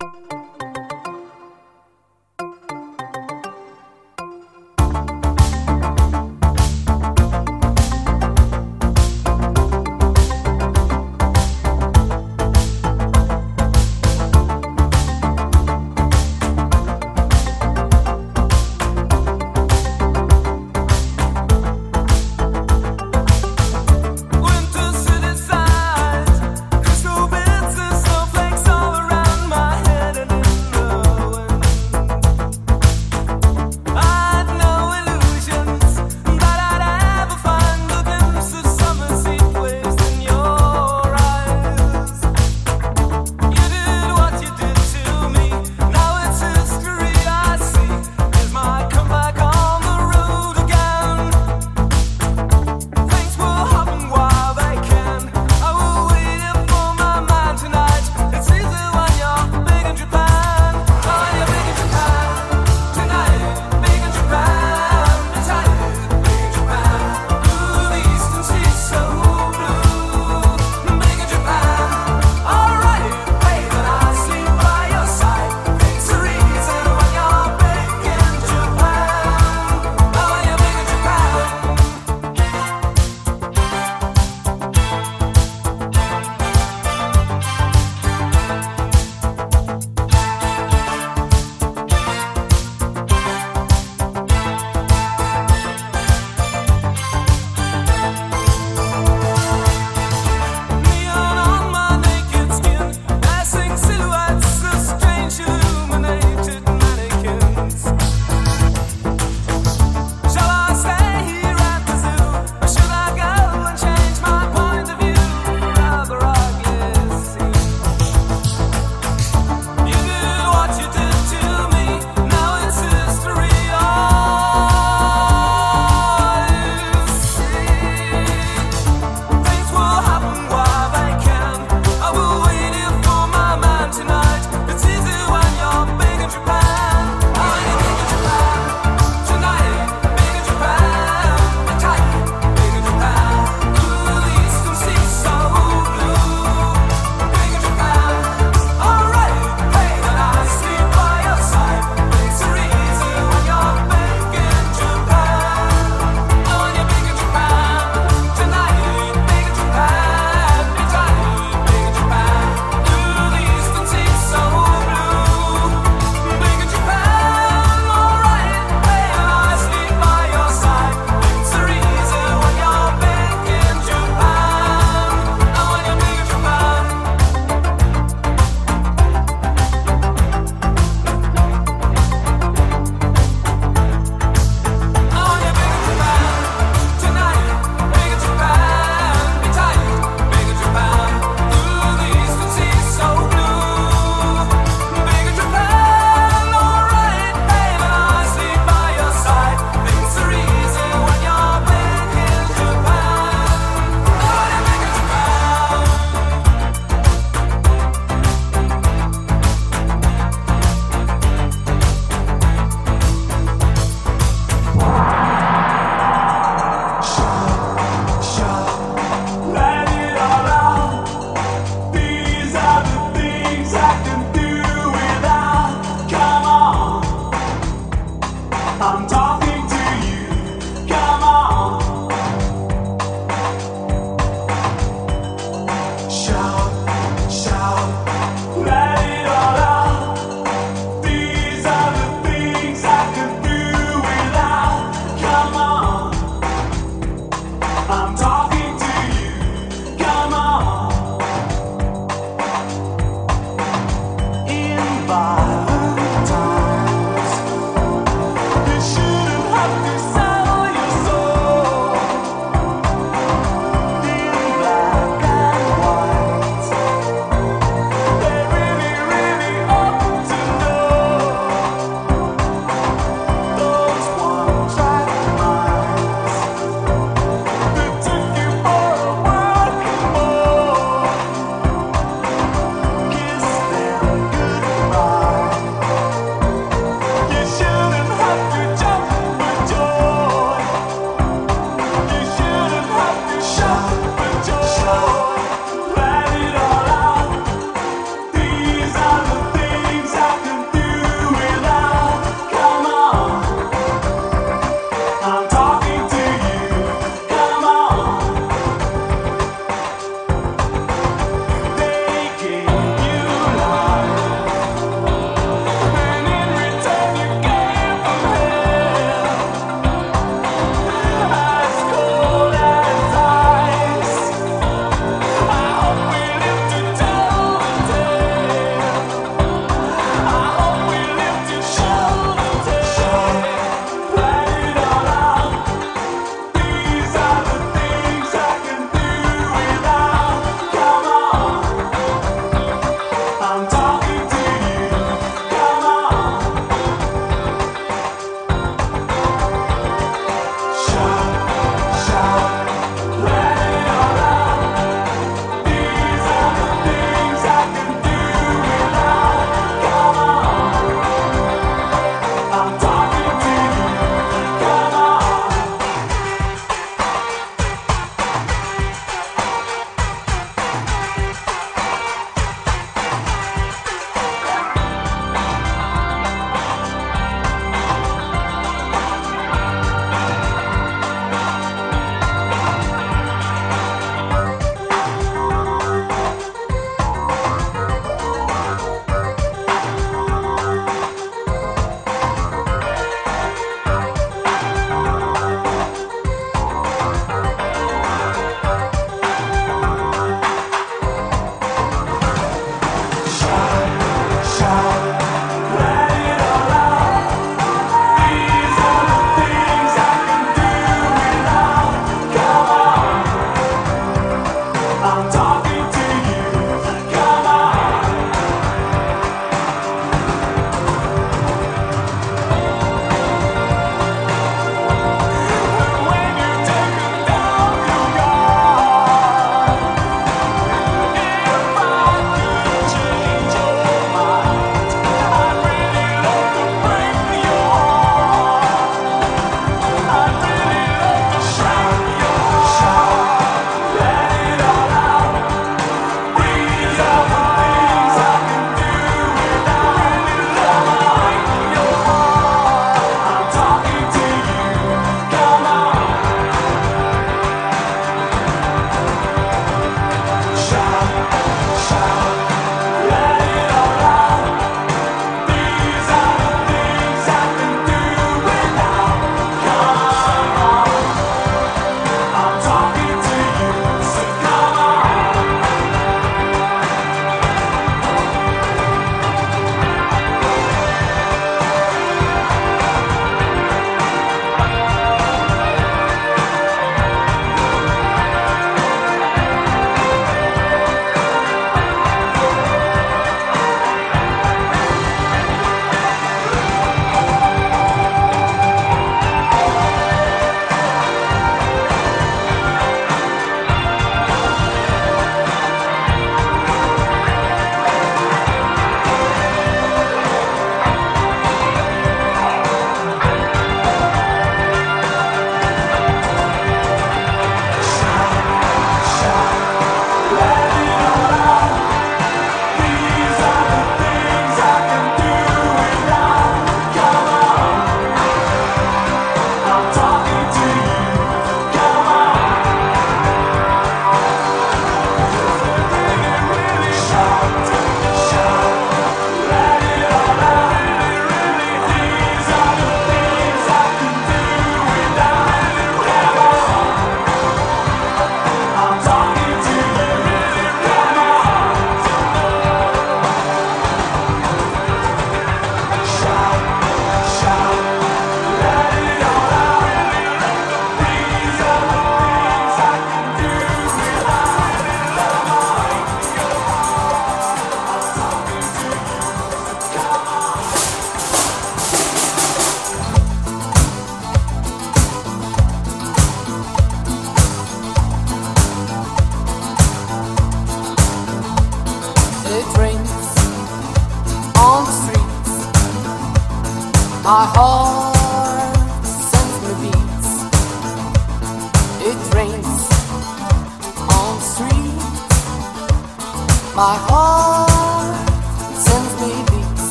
Winter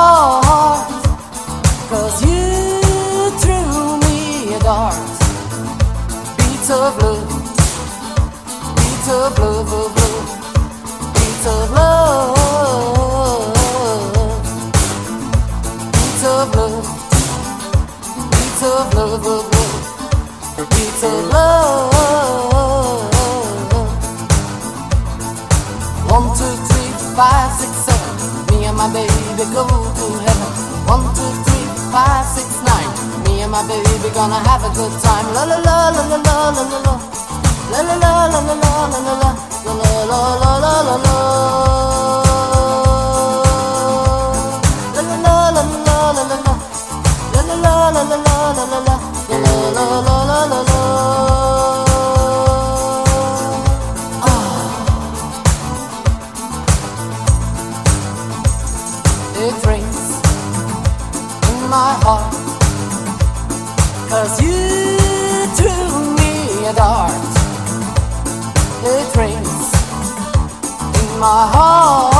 heart. Cause you threw me a dart. Beats of love. Beats of love, oh, of love. Beats of love. Beats of love. Beats of love, of love. Beats of love. One, two, three, five, six, seven. Me and my baby go five, six, nine. Me and my baby gonna have a good time. La la la la la la la la la. La la la la la la la la la. La la la la la la la. La la la la la la la la. La la la la la la la la la. La la la la la la la. Cause you threw me a dart It rings in my heart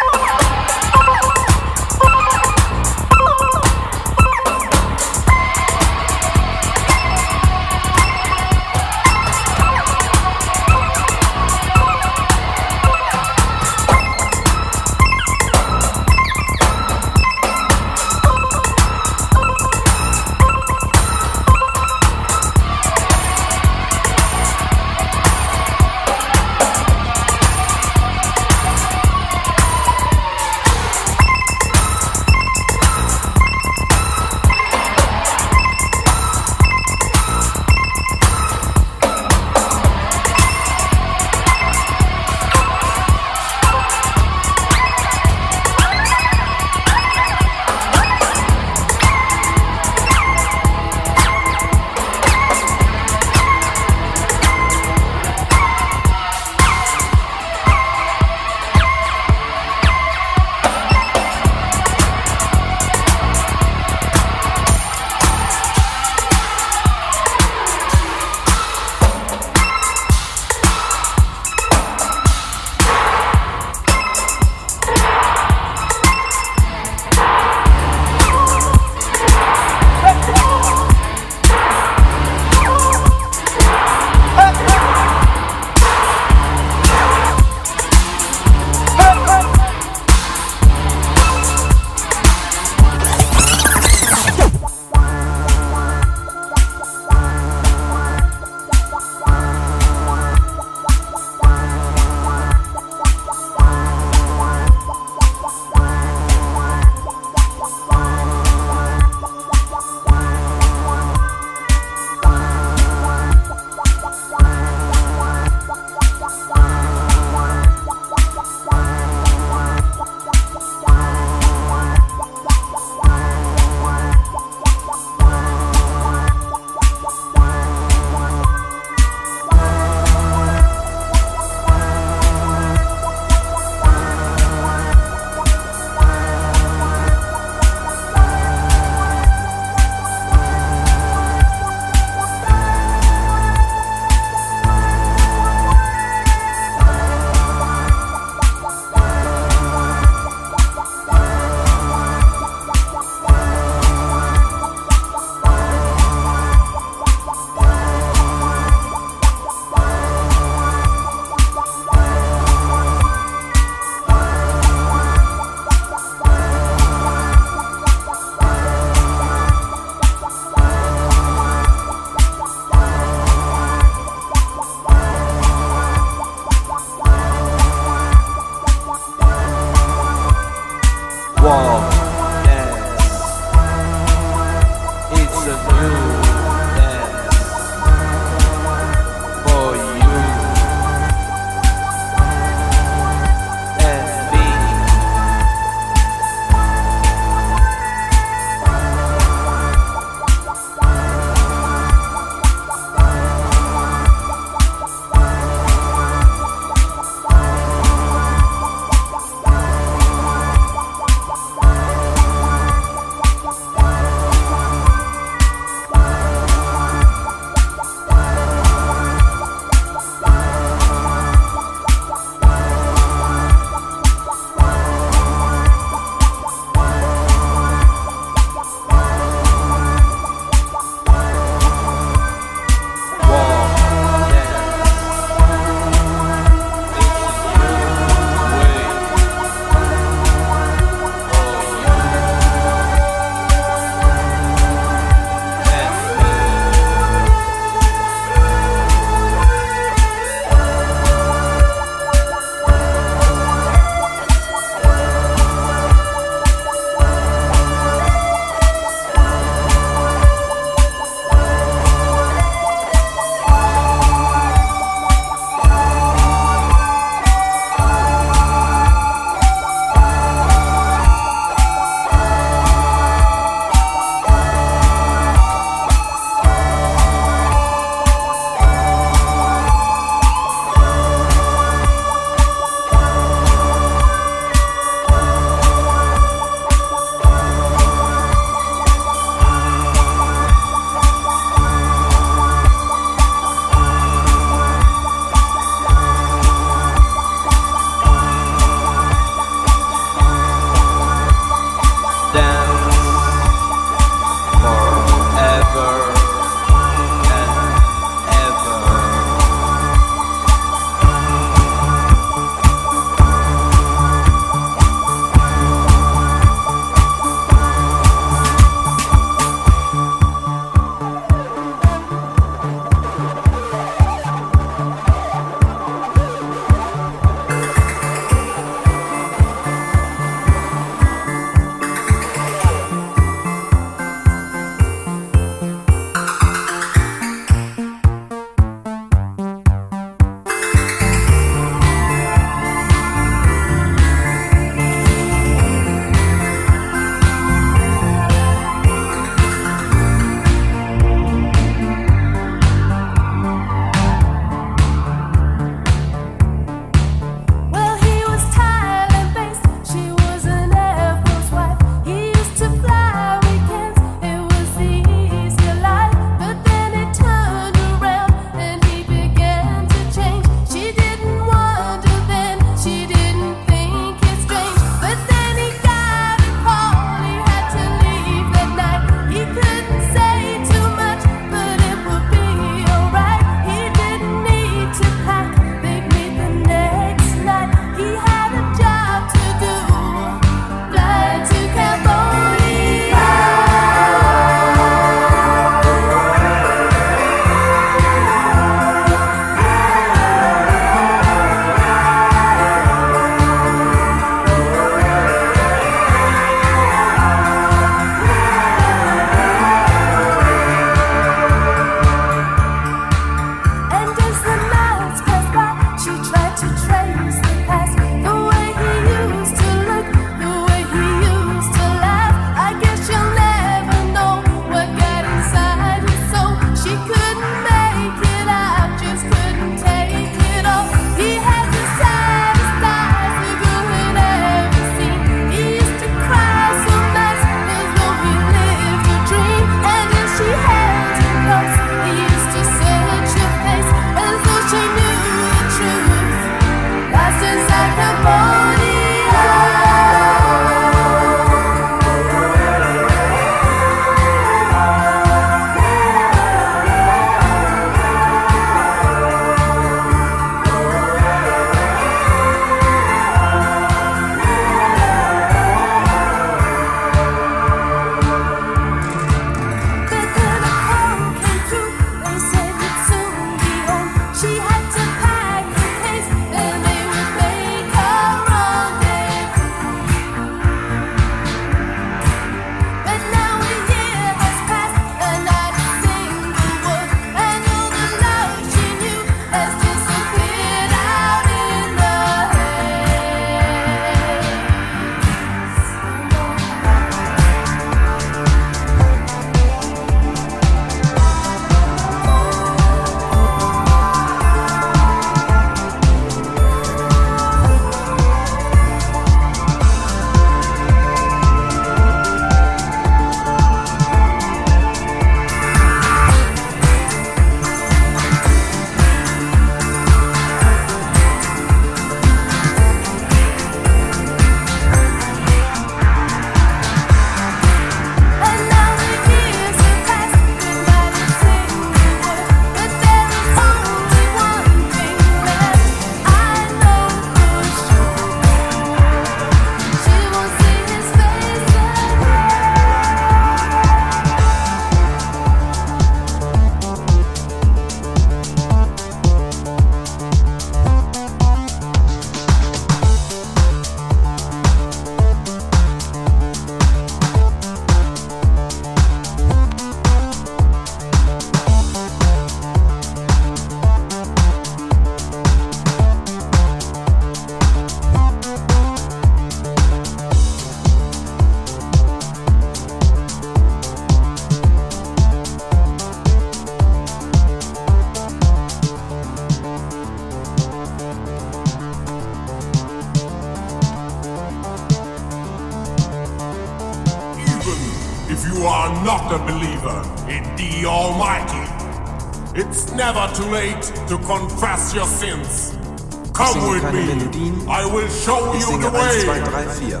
ich way. 1, 2, 3, 4.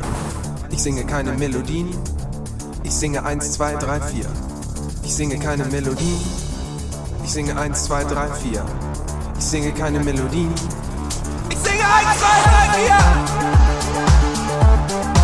Ich singe keine Melodien. Ich singe 1, 2, 3, 4. Ich singe keine Melodien. Ich singe 1, 2, 3, 4. Ich singe keine Melodien. Ich singe 1, 2, 3, 4.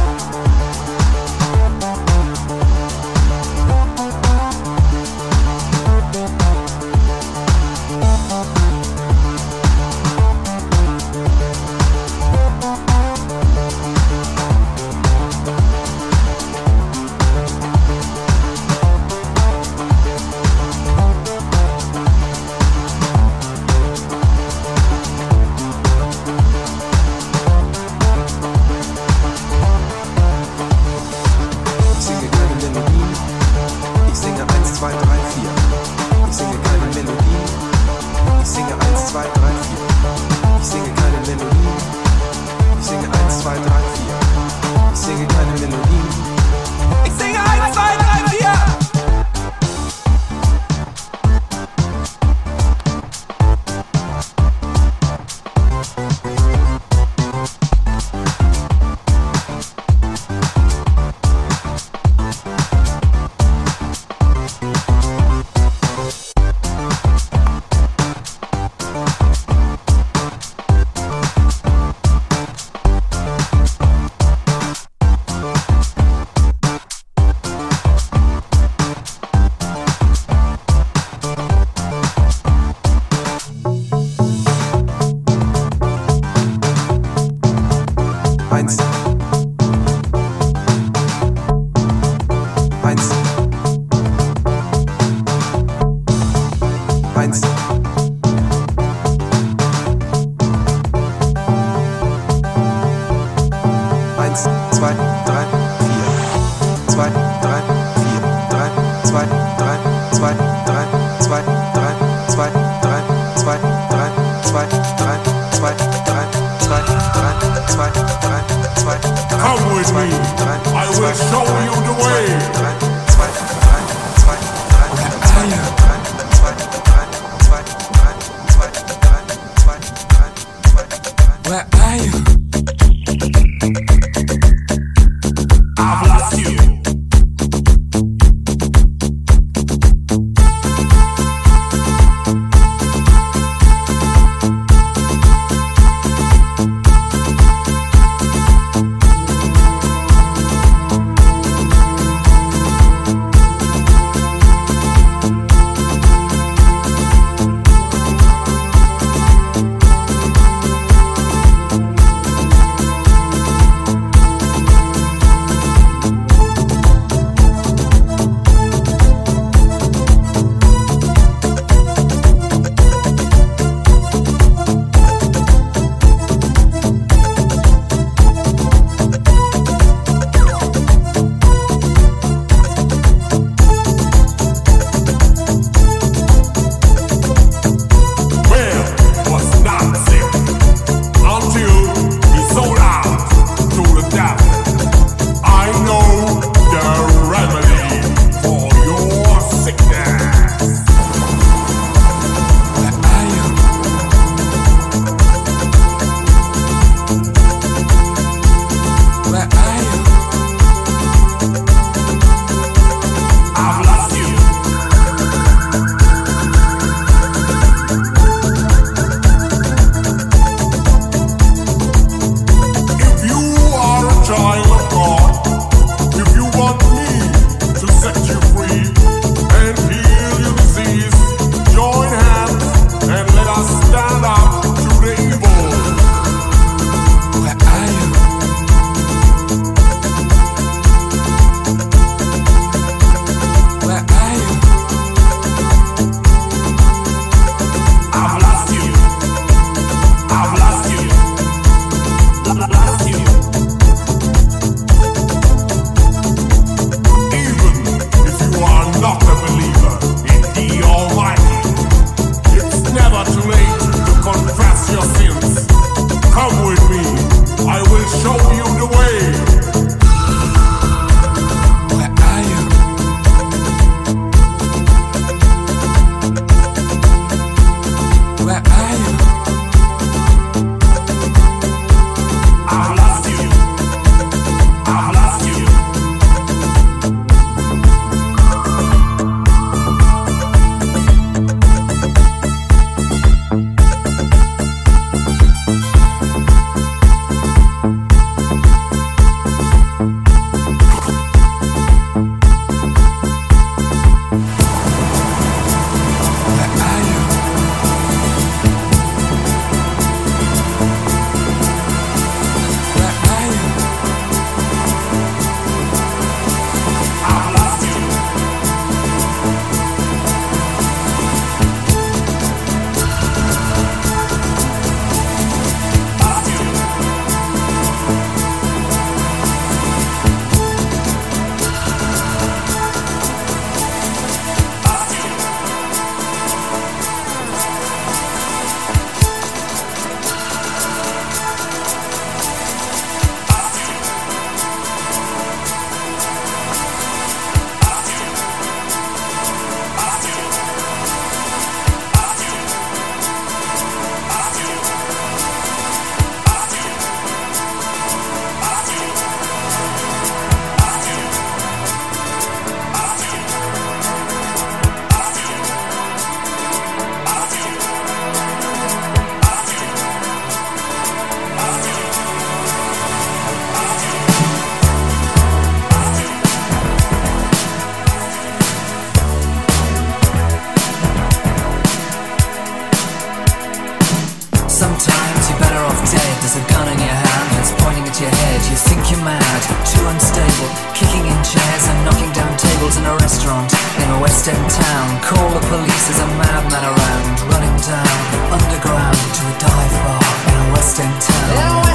Sometimes. You're better off dead. There's a gun in your hand that's pointing at your head. You think you're mad, too unstable. Kicking in chairs and knocking down tables in a restaurant. In a West End town. Call the police, there's a madman around. Running down, underground to a dive bar In a West End town.